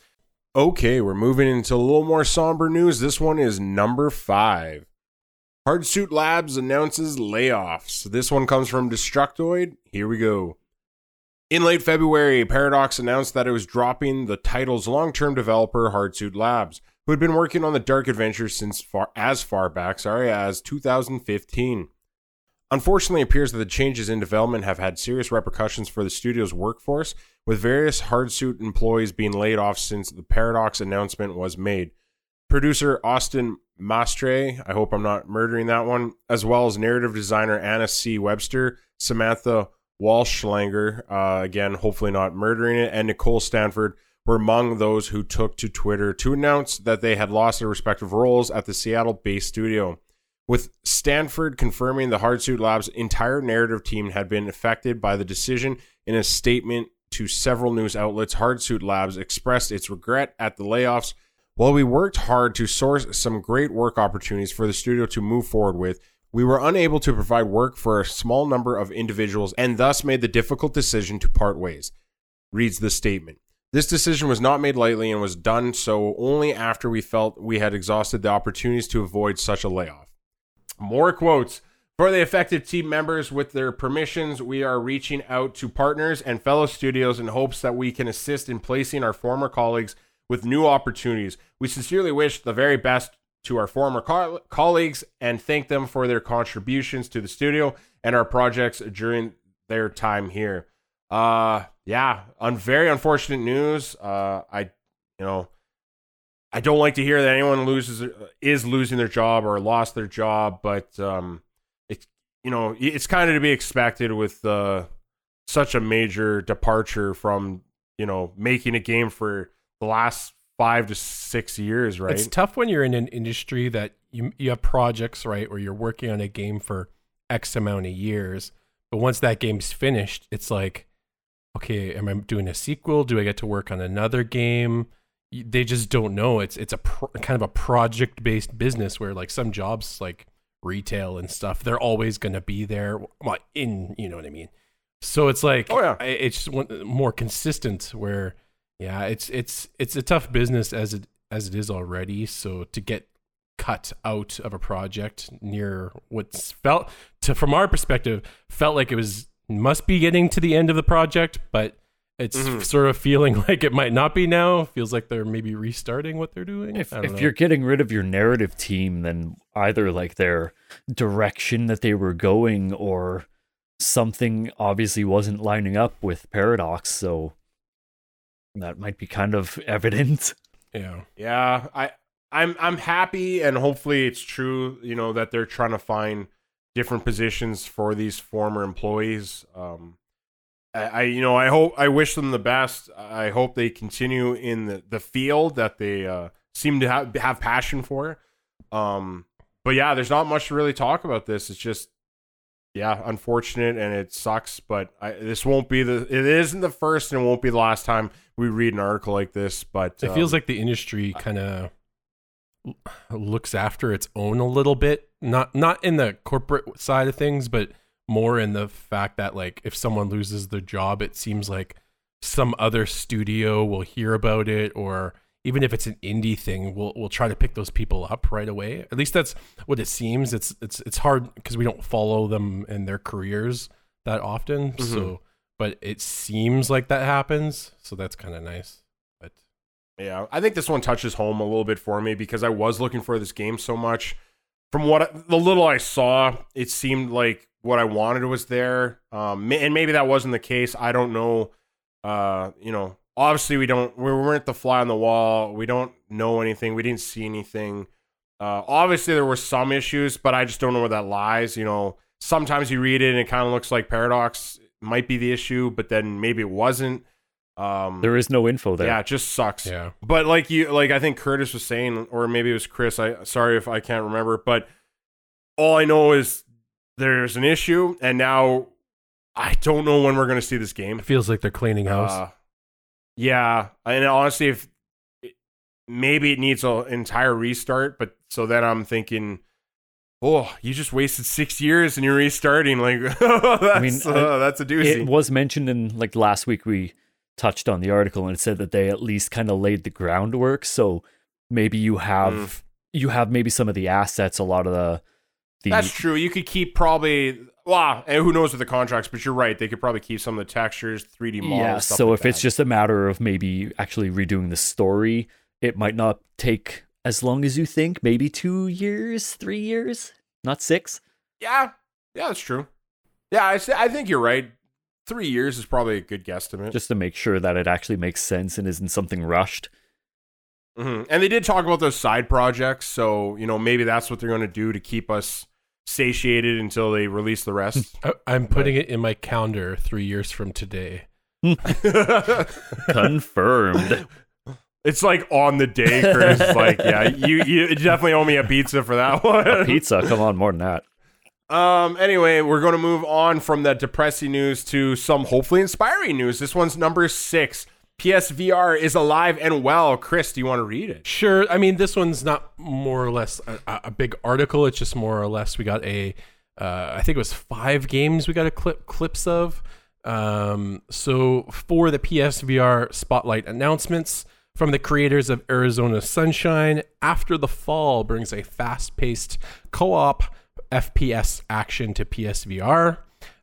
Okay, we're moving into a little more somber news. This one is number five. Hardsuit Labs announces layoffs. This one comes from Destructoid. Here we go. In late February, Paradox announced that it was dropping the title's long-term developer, Hardsuit Labs, who had been working on the Dark Adventure since far as far back, sorry, as 2015. Unfortunately, it appears that the changes in development have had serious repercussions for the studio's workforce, with various Hardsuit employees being laid off since the Paradox announcement was made. Producer Austin Mastre, I hope I'm not murdering that one, as well as narrative designer Anna C. Webster, Samantha Walschlanger, uh, again, hopefully not murdering it, and Nicole Stanford were among those who took to Twitter to announce that they had lost their respective roles at the Seattle based studio. With Stanford confirming the Hardsuit Labs' entire narrative team had been affected by the decision in a statement to several news outlets, Hardsuit Labs expressed its regret at the layoffs. While we worked hard to source some great work opportunities for the studio to move forward with, we were unable to provide work for a small number of individuals and thus made the difficult decision to part ways, reads the statement. This decision was not made lightly and was done so only after we felt we had exhausted the opportunities to avoid such a layoff. More quotes. For the affected team members, with their permissions, we are reaching out to partners and fellow studios in hopes that we can assist in placing our former colleagues with new opportunities. We sincerely wish the very best to our former co- colleagues and thank them for their contributions to the studio and our projects during their time here. Uh, yeah, on very unfortunate news. Uh, I, you know, I don't like to hear that anyone loses is losing their job or lost their job, but um, it's you know it's kind of to be expected with uh, such a major departure from you know making a game for the last five to six years, right? It's tough when you're in an industry that you you have projects, right, where you're working on a game for X amount of years, but once that game's finished, it's like, okay, am I doing a sequel? Do I get to work on another game? They just don't know. It's it's a pro- kind of a project based business where like some jobs like retail and stuff, they're always going to be there. Well, in you know what I mean. So it's like, Oh, yeah. It's more consistent. Where yeah, it's it's it's a tough business as it as it is already. So to get cut out of a project near what's felt to from our perspective felt like it was must be getting to the end of the project, but it's Mhm. sort of feeling like it might not be now. Feels like they're maybe restarting what they're doing. If, if you're getting rid of your narrative team, then either like their direction that they were going or something obviously wasn't lining up with Paradox. So that might be kind of evident. yeah, Yeah, I I'm I'm happy and hopefully it's true, you know, that they're trying to find different positions for these former employees. Um I, I you know, I hope I wish them the best. I hope they continue in the, the field that they uh seem to have have passion for. Um but yeah, there's not much to really talk about this. It's just yeah, unfortunate and it sucks, but I, this won't be the it isn't the first and it won't be the last time we read an article like this, but it feels um, like the industry kind of looks after its own a little bit. Not not in the corporate side of things, but more in the fact that like if someone loses their job, it seems like some other studio will hear about it or even if it's an indie thing, we'll we'll try to pick those people up right away. At least that's what it seems. It's it's it's hard because we don't follow them in their careers that often. Mhm. So, but it seems like that happens. So that's kind of nice. But Yeah, I think this one touches home a little bit for me because I was looking for this game so much. From what I- the little I saw, it seemed like what I wanted was there. Um, and maybe that wasn't the case. I don't know. Uh, you know, obviously we don't. We weren't the fly on the wall. We don't know anything. We didn't see anything. Uh, obviously there were some issues, but I just don't know where that lies. You know, sometimes you read it and it kind of looks like Paradox might be the issue, but then maybe it wasn't. Um, There is no info there. yeah, it just sucks. yeah, But like you, like I think Curtis was saying, or maybe it was Chris. I sorry if I can't remember, but all I know is there's an issue, and now I don't know when we're going to see this game. it feels like they're cleaning house. Uh, yeah, and honestly, if maybe it needs an entire restart, but so then I'm thinking, oh, you just wasted six years and you're restarting. Like that's mean, uh, that's a doozy. It was mentioned in like last week we touched on the article and it said that they at least kind of laid the groundwork. So maybe you have Mm. you have maybe some of the assets, a lot of the the That's true. You could keep probably wow, and who knows with the contracts, but you're right. They could probably keep some of the textures, 3D models. yeah. stuff So like if it's just a matter of maybe actually redoing the story, it might not take as long as you think. Maybe two years, three years, not six. yeah, Yeah, that's true. Yeah, I, I think you're right. Three years is probably a good guesstimate. Just to make sure that it actually makes sense and isn't something rushed. Mhm. And they did talk about those side projects, so you know maybe that's what they're going to do to keep us satiated until they release the rest. I, I'm putting it in my calendar three years from today. Confirmed. it's like on the day, Chris. like, yeah, you you definitely owe me a pizza for that one. Pizza, come on, more than that. Um. Anyway, we're going to move on from that depressing news to some hopefully inspiring news. This one's number six. PSVR is alive and well. Chris, do you want to read it? Sure. I mean, this one's not more or less a, a big article. It's just more or less we got a, uh, I think it was five games we got a clip clips of. Um, so for the PSVR spotlight announcements from the creators of Arizona Sunshine, After the Fall brings a fast-paced co-op FPS action to PSVR.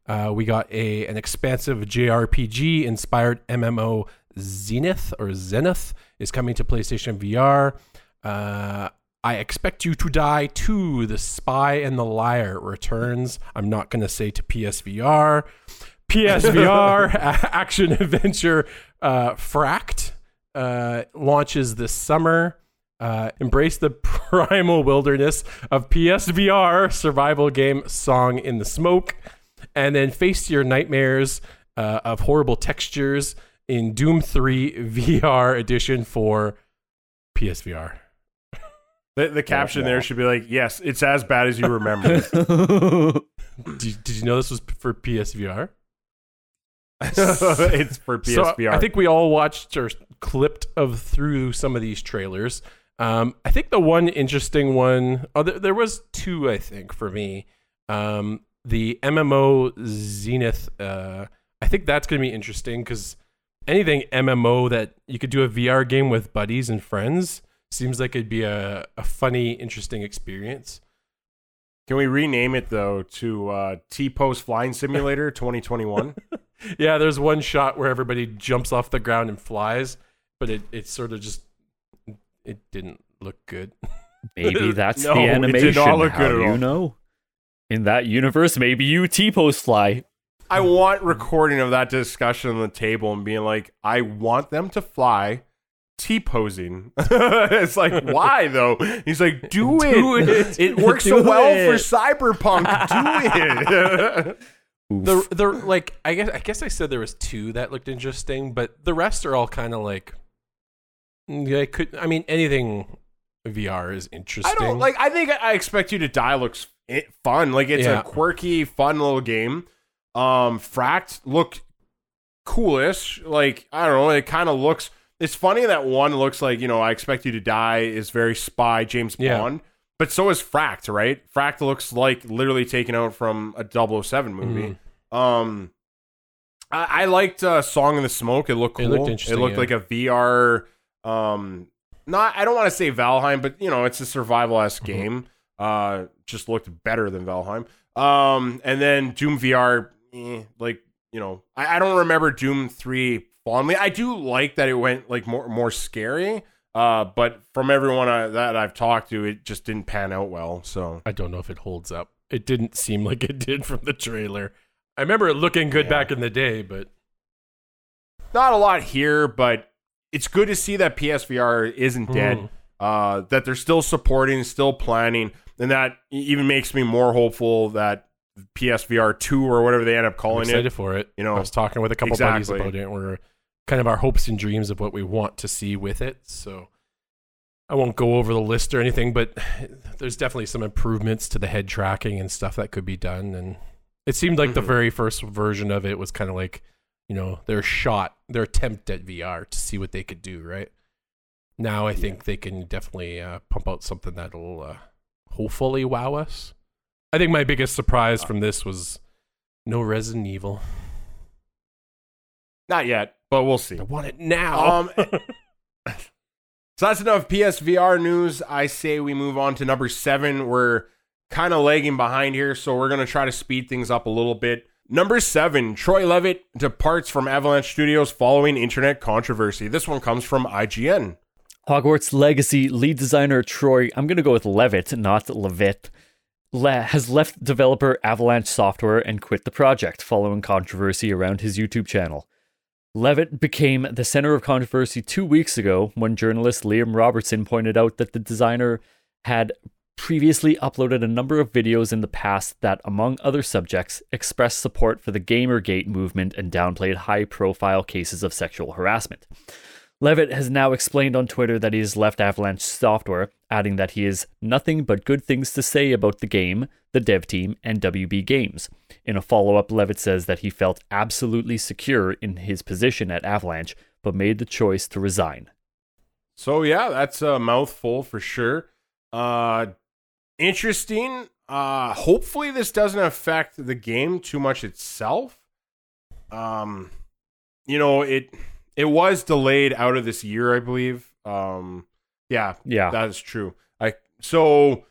Uh, we got a an expansive JRPG inspired MMO Zenith or Zenith is coming to PlayStation VR. Uh, I expect you to die too. The Spy and the Liar returns. I'm not going to say to PSVR. PSVR action adventure uh, Fracked uh, launches this summer. Uh, embrace the primal wilderness of PSVR survival game Song in the Smoke, and then face your nightmares uh, of horrible textures in Doom 3 VR edition for PSVR. The, the caption there should be like, "Yes, it's as bad as you remember." Did, did you know this was for PSVR? it's for So, PSVR. I think we all watched or clipped of through some of these trailers. Um, I think the one interesting one, oh, there, there was two, I think, for me. Um, the MMO Zenith, uh, I think that's going to be interesting because anything MMO that you could do a VR game with buddies and friends seems like it'd be a, a funny, interesting experience. Can we rename it though to uh, T Post Flying Simulator 2021? Yeah, there's one shot where everybody jumps off the ground and flies, but it, it sort of just it didn't look good. Maybe that's No, the it did animation. not look How good at do you know? In that universe, maybe you T-post fly. I want recording of that discussion on the table and being like, I want them to fly T posing. it's like, why though? He's like, do, Do it. it. It works Do so well it. for cyberpunk. Do it. The the like I guess I guess I said there was two that looked interesting, but the rest are all kind of like yeah, I could I mean anything VR is interesting. I don't like. I think I expect you to die looks i- fun. Like it's Yeah. a quirky, fun little game. Um, Fracked looked coolish. Like I don't know. It kind of looks. It's funny that one looks like you know. I expect you to die is very spy James Yeah. Bond, but so is Fracked. Right? Fracked looks like literally taken out from a 007 movie. Mhm. Um, I, I liked uh, "Song in the Smoke." It looked cool. It looked interesting, It looked yeah. like a VR. Um, not I don't want to say Valheim, but you know it's a survival esque Mhm. game. Uh, just looked better than Valheim. Um, and then Doom VR, eh, like you know, I, I don't remember Doom three fondly. I do like that it went like more more scary. Uh, but from everyone I, that I've talked to, it just didn't pan out well. So I don't know if it holds up. It didn't seem like it did from the trailer. I remember it looking good Yeah. back in the day, but not a lot here, but it's good to see that PSVR isn't dead. Hmm. Uh, that they're still supporting, still planning, and that even makes me more hopeful that PSVR two or whatever they end up I'm calling excited it. for it. you know, I was talking with a couple exactly. buddies about it. We're kind of our hopes and dreams of what we want to see with it. So I won't go over the list or anything, but there's definitely some improvements to the head tracking and stuff that could be done. And it seemed like the Mhm. very first version of it was kind of like, you know, their shot, their attempt at VR to see what they could do, right? Now I think they can definitely uh, pump out something that'll uh, hopefully wow us. I think my biggest surprise from this was no Resident Evil. Not yet, but we'll see. I want it now. Um, so that's enough PSVR news. I say we move on to number seven. We're kind of lagging behind here, so we're going to try to speed things up a little bit. Number seven, Troy Leavitt departs from Avalanche Studios following internet controversy. This one comes from IGN. Hogwarts Legacy lead designer Troy, I'm going to go with Leavitt, not Leavitt, le- has left developer Avalanche Software and quit the project following controversy around his YouTube channel. Leavitt became the center of controversy two weeks ago when journalist Liam Robertson pointed out that the designer had previously uploaded a number of videos in the past that, among other subjects, expressed support for the Gamergate movement and downplayed high profile cases of sexual harassment. Leavitt has now explained on Twitter that he has left Avalanche Software, adding that he has nothing but good things to say about the game, the dev team, and WB Games. In a follow up, Leavitt says that he felt absolutely secure in his position at Avalanche, but made the choice to resign. So yeah, that's a mouthful for sure. Uh interesting. Uh hopefully this doesn't affect the game too much itself. Um you know, it it was delayed out of this year, I believe. Um yeah, Yeah. that is true. I so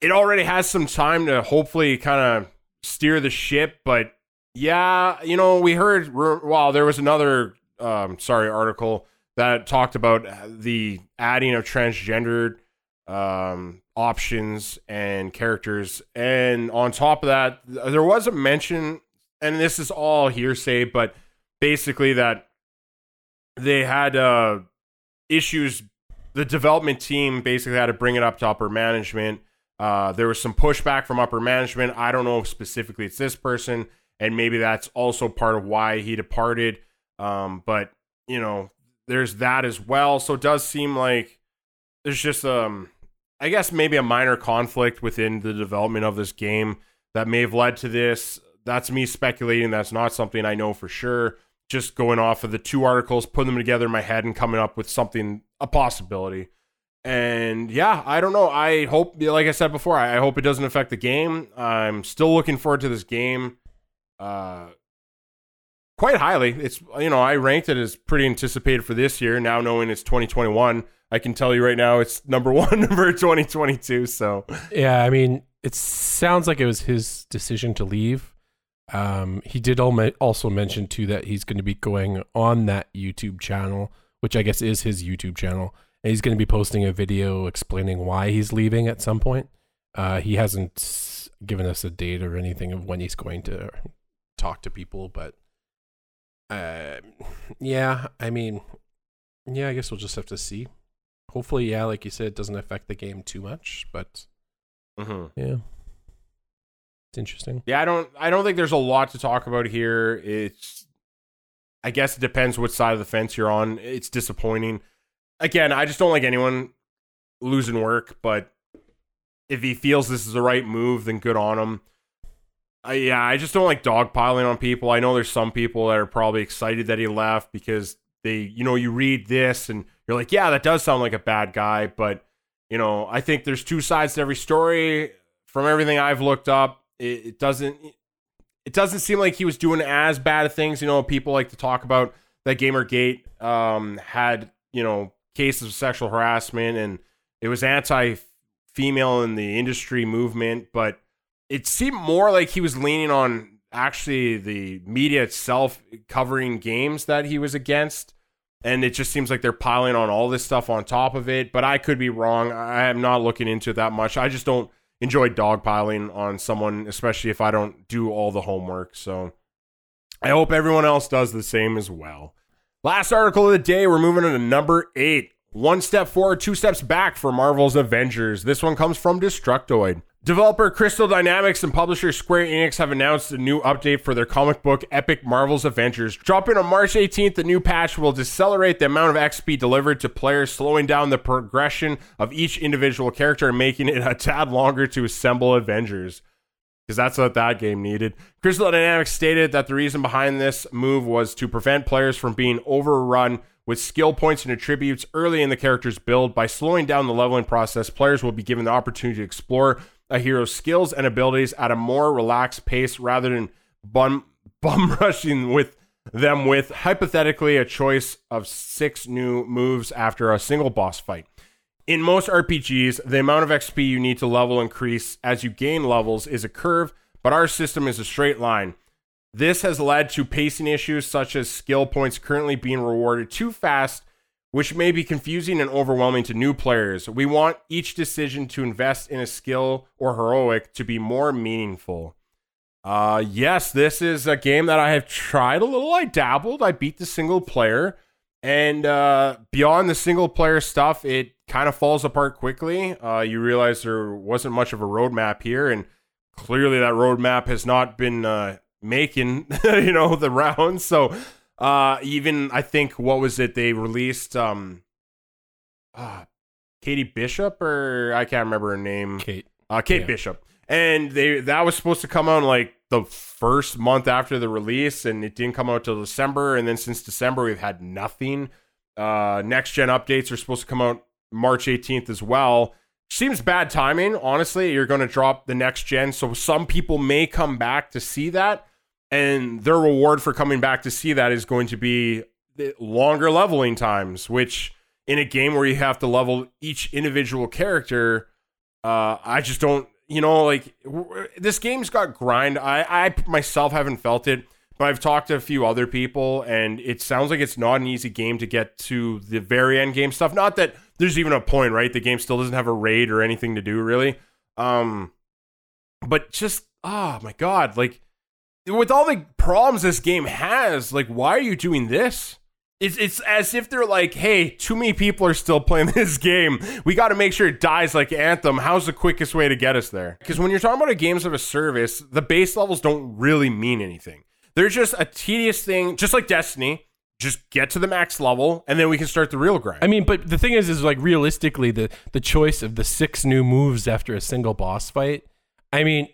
it already has some time to hopefully kind of steer the ship, but yeah, you know, we heard well, there was another um sorry article that talked about the adding of transgendered um options and characters and on top of that there was a mention and this is all hearsay but basically that they had uh issues the development team basically had to bring it up to upper management. Uh, there was some pushback from upper management. I don't know if specifically it's this person, and maybe that's also part of why he departed. Um, but you know, there's that as well. So it does seem like there's just um, I guess maybe a minor conflict within the development of this game that may have led to this. That's me speculating. That's not something I know for sure. Just going off of the two articles, putting them together in my head, and coming up with something a possibility. And yeah, I don't know. I hope, like I said before, I hope it doesn't affect the game. I'm still looking forward to this game, uh, quite highly. It's you know I ranked it as pretty anticipated for this year. Now knowing it's 2021, I can tell you right now it's number one for 2022. So Yeah, I mean, it sounds like it was his decision to leave. Um, he did also mention too that he's going to be going on that YouTube channel, which I guess is his YouTube channel, and he's going to be posting a video explaining why he's leaving at some point. Uh, he hasn't given us a date or anything of when he's going to talk to people, but uh, yeah, I mean, yeah, I guess we'll just have to see. Hopefully, yeah, like you said, it doesn't affect the game too much, but mhm. yeah. It's interesting. yeah, I don't I don't think there's a lot to talk about here. It's I guess it depends which side of the fence you're on. It's disappointing. Again, I just don't like anyone losing work, but if he feels this is the right move, then good on him. I, yeah, I just don't like dogpiling on people. I know there's some people that are probably excited that he left because they, you know, you read this and you're like, yeah, that does sound like a bad guy. But, you know, I think there's two sides to every story. From everything I've looked up, it, it doesn't, it doesn't seem like he was doing as bad of things. You know, people like to talk about that Gamergate um, had, you know, cases of sexual harassment and it was anti female in the industry movement, but it seemed more like he was leaning on actually the media itself covering games that he was against. And it just seems like they're piling on all this stuff on top of it. But I could be wrong. I am not looking into it that much. I just don't enjoy dogpiling on someone, especially if I don't do all the homework. So I hope everyone else does the same as well. Last article of the day, we're moving on to number eight. One step forward, two steps back for Marvel's Avengers. This one comes from Destructoid. Developer Crystal Dynamics and publisher Square Enix have announced a new update for their comic book Epic Marvel's Avengers. Dropping on March 18th, the new patch will decelerate the amount of XP delivered to players, slowing down the progression of each individual character and making it a tad longer to assemble Avengers because that's what that game needed. Crystal Dynamics stated that the reason behind this move was to prevent players from being overrun with skill points and attributes early in the character's build. By slowing down the leveling process, players will be given the opportunity to explore a hero's skills and abilities at a more relaxed pace rather than bum, bum rushing with them with hypothetically a choice of six new moves after a single boss fight. In most RPGs, the amount of XP you need to level increase as you gain levels is a curve, but our system is a straight line. This has led to pacing issues such as skill points currently being rewarded too fast which may be confusing and overwhelming to new players. We want each decision to invest in a skill or heroic to be more meaningful. Uh, yes, this is a game that I have tried a little. I dabbled. I beat the single player. And uh, beyond the single player stuff, it kind of falls apart quickly. Uh, you realize there wasn't much of a roadmap here, and clearly that roadmap has not been uh, making you know the rounds. So uh, even I think what was it they released? Um, uh, Katie Bishop or I can't remember her name. Kate. Uh, Kate Yeah. Bishop, and they that was supposed to come out like the first month after the release, and it didn't come out till December. And then since December, we've had nothing. Uh, next gen updates are supposed to come out March 18th as well. Seems bad timing, honestly. You're going to drop the next gen, so some people may come back to see that, and their reward for coming back to see that is going to be longer leveling times, which in a game where you have to level each individual character, uh, I just don't, you know, like w- this game's got grind. I, I myself haven't felt it, but I've talked to a few other people, and it sounds like it's not an easy game to get to the very end game stuff. Not that there's even a point, right? The game still doesn't have a raid or anything to do, really. Um, but just, oh my god, like with all the problems this game has, like, why are you doing this? It's it's as if they're like, hey, too many people are still playing this game. We got to make sure it dies like Anthem. How's the quickest way to get us there? Because when you're talking about a games of a service, the base levels don't really mean anything. They're just a tedious thing, just like Destiny. Just get to the max level, and then we can start the real grind. I mean, but the thing is, is like realistically, the the choice of the six new moves after a single boss fight. I mean,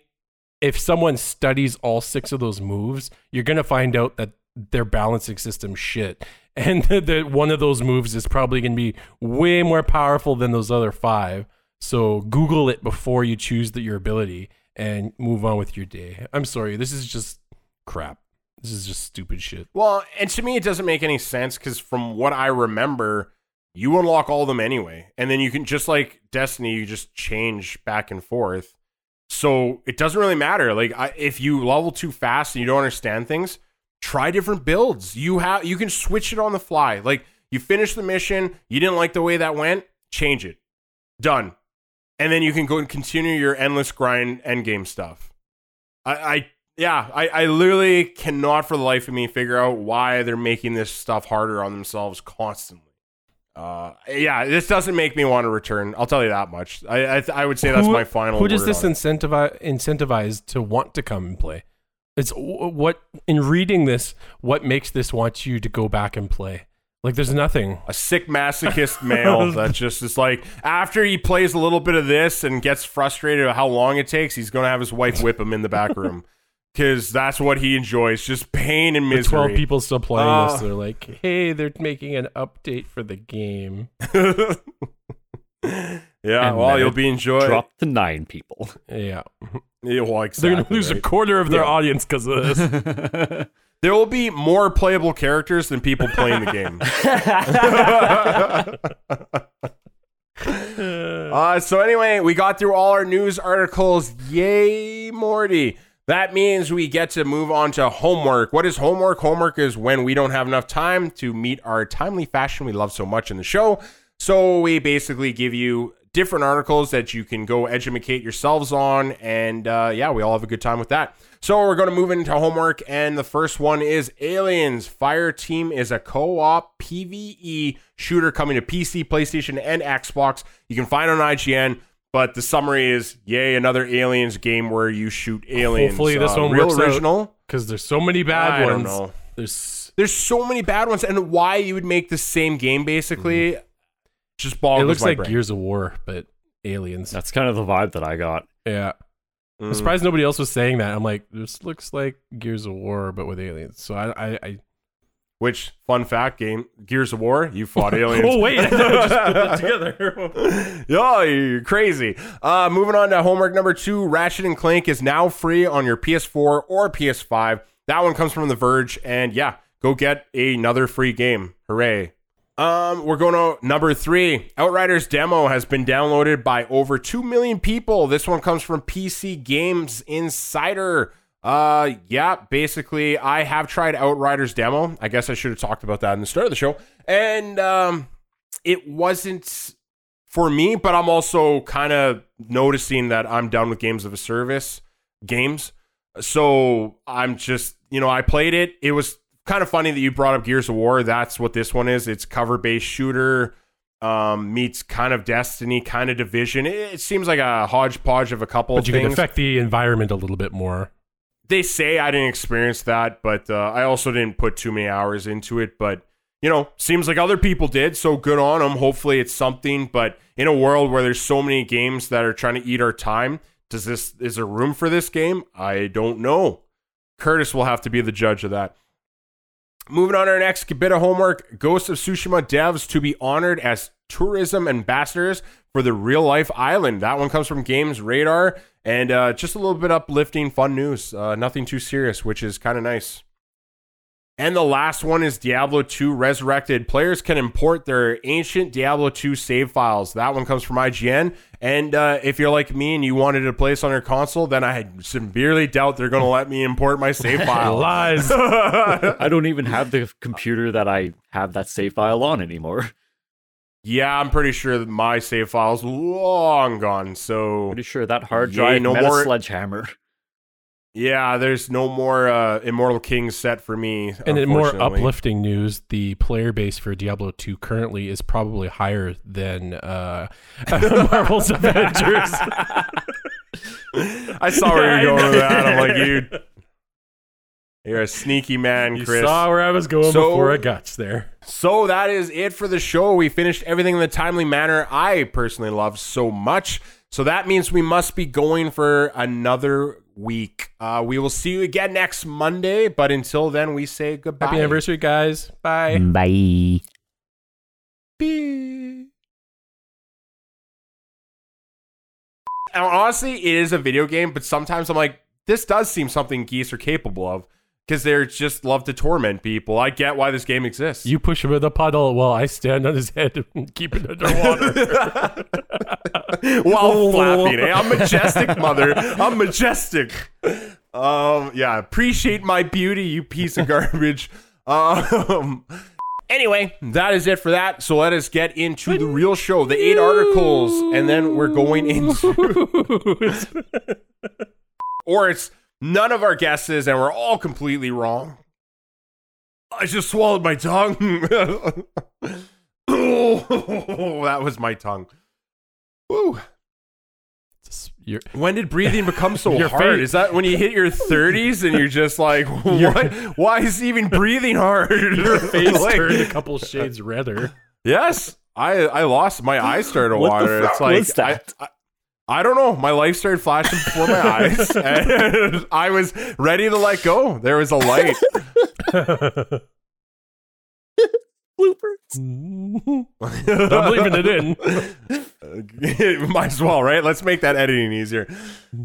if someone studies all six of those moves, you're gonna find out that their balancing system shit, and that one of those moves is probably gonna be way more powerful than those other five. So Google it before you choose the, your ability and move on with your day. I'm sorry, this is just crap. This is just stupid shit. Well, and to me, it doesn't make any sense because from what I remember, you unlock all of them anyway. And then you can, just like Destiny, you just change back and forth. So it doesn't really matter. Like, I, if you level too fast and you don't understand things, try different builds. You have, you can switch it on the fly. Like, you finish the mission, you didn't like the way that went, change it. Done. And then you can go and continue your endless grind end game stuff. I, I yeah, I, I literally cannot for the life of me figure out why they're making this stuff harder on themselves constantly. Uh, yeah, this doesn't make me want to return. I'll tell you that much. I I, I would say that's Who- my final. Who does this incentivize incentivize to want to come and play? It's what in reading this, what makes this want you to go back and play? Like, there's nothing. a sick masochist male that just is like after he plays a little bit of this and gets frustrated at how long it takes, he's gonna have his wife whip him in the back room because that's what he enjoys, just pain and The misery. twelve people still playing Uh. this. They're like, hey, they're making an update for the game. yeah, And well, you'll be enjoying. Drop to nine people. Yeah, Yeah, well, they're gonna lose a quarter of their Yeah. audience because of this. There will be more playable characters than people playing the game. uh, so anyway, we got through all our news articles. Yay, Morty. That means we get to move on to homework. What is homework? Homework is when we don't have enough time to meet our timely fashion we love so much in the show. So we basically give you different articles that you can go educate yourselves on. And uh, yeah, we all have a good time with that. So we're going to move into homework. And the first one is Aliens Fire Team is a co op PvE shooter coming to PC, PlayStation, and Xbox. You can find on IGN. But the summary is, yay, another aliens game where you shoot aliens. Hopefully this Uh, one real works original. Because there's so many bad I don't ones. know. There's There's so many bad ones, and why you would make the same game basically just boggles it looks my like brain. Gears of War, but aliens. That's kind of the vibe that I got. Yeah. I'm Mm. surprised nobody else was saying that. I'm like, this looks like Gears of War, but with aliens. So I, I, I Which fun fact game? Gears of War. You fought aliens. oh wait, I just put that together. yeah, you're crazy. Uh, moving on to homework number two. Ratchet and Clank is now free on your PS4 or PS5. That one comes from The Verge, and yeah, go get another free game. Hooray! Um, we're going to number three. Outriders demo has been downloaded by over two million people. This one comes from PC Games Insider. Uh, yeah, basically, I have tried Outriders demo. I guess I should have talked about that in the start of the show. And um, it wasn't for me, but I'm also kind of noticing that I'm done with games of a service games. So I'm just, you know, I played it. It was kind of funny that you brought up Gears of War. That's what this one is. It's cover based shooter um, meets kind of Destiny, kind of Division. It, it seems like a hodgepodge of a couple But you things. can affect the environment a little bit more. They say I didn't experience that, but uh, I also didn't put too many hours into it. But you know, seems like other people did, so good on them. Hopefully, it's something. But in a world where there's so many games that are trying to eat our time, does this is there room for this game? I don't know. Curtis will have to be the judge of that. Moving on to our next bit of homework Ghost of Tsushima devs to be honored as tourism ambassadors for the real life island. That one comes from Games Radar and uh, just a little bit uplifting, fun news. Uh, nothing too serious, which is kind of nice. And the last one is Diablo 2 Resurrected. Players can import their ancient Diablo 2 save files. That one comes from IGN. And uh, if you're like me and you wanted to play this on your console, then I severely doubt they're going to let me import my save file. Lies. I don't even have the computer that I have that save file on anymore. Yeah, I'm pretty sure that my save file's long gone. So Pretty sure that hard Yay, drive no more- a sledgehammer. yeah, there's no more uh, Immortal Kings set for me. And in more uplifting news, the player base for Diablo 2 currently is probably higher than uh, Marvel's Avengers. I saw where you were going with that. I'm like, dude, you're a sneaky man, You Chris. saw where I was going So- before I got there. So that is it for the show. We finished everything in the timely manner I personally love so much. So that means we must be going for another week. Uh, we will see you again next Monday. But until then, we say goodbye. Happy anniversary, guys. Bye. Bye. Beep. And honestly, it is a video game, but sometimes I'm like, this does seem something geese are capable of because they're just love to torment people. I get why this game exists. You push him in the puddle while I stand on his head and keep it underwater. while flapping. eh? I'm majestic, mother. I'm majestic. Um, yeah, appreciate my beauty, you piece of garbage. Um, anyway, that is it for that. So let us get into the real show, the eight articles, and then we're going into, or it's none of our guesses, and we're all completely wrong. I just swallowed my tongue. oh, that was my tongue. Woo. You're- When did breathing become so hard? face- Is that when you hit your 30s and you're just like, what? Why is even breathing hard? your face Like- turned a couple shades redder. Yes, I I lost my eyes started to water. it's like? I, I, I don't know. My life started flashing before my eyes, and I was ready to let go. There was a light. Bloopers. I'm leaving it in. Might as well, right? Let's make that editing easier.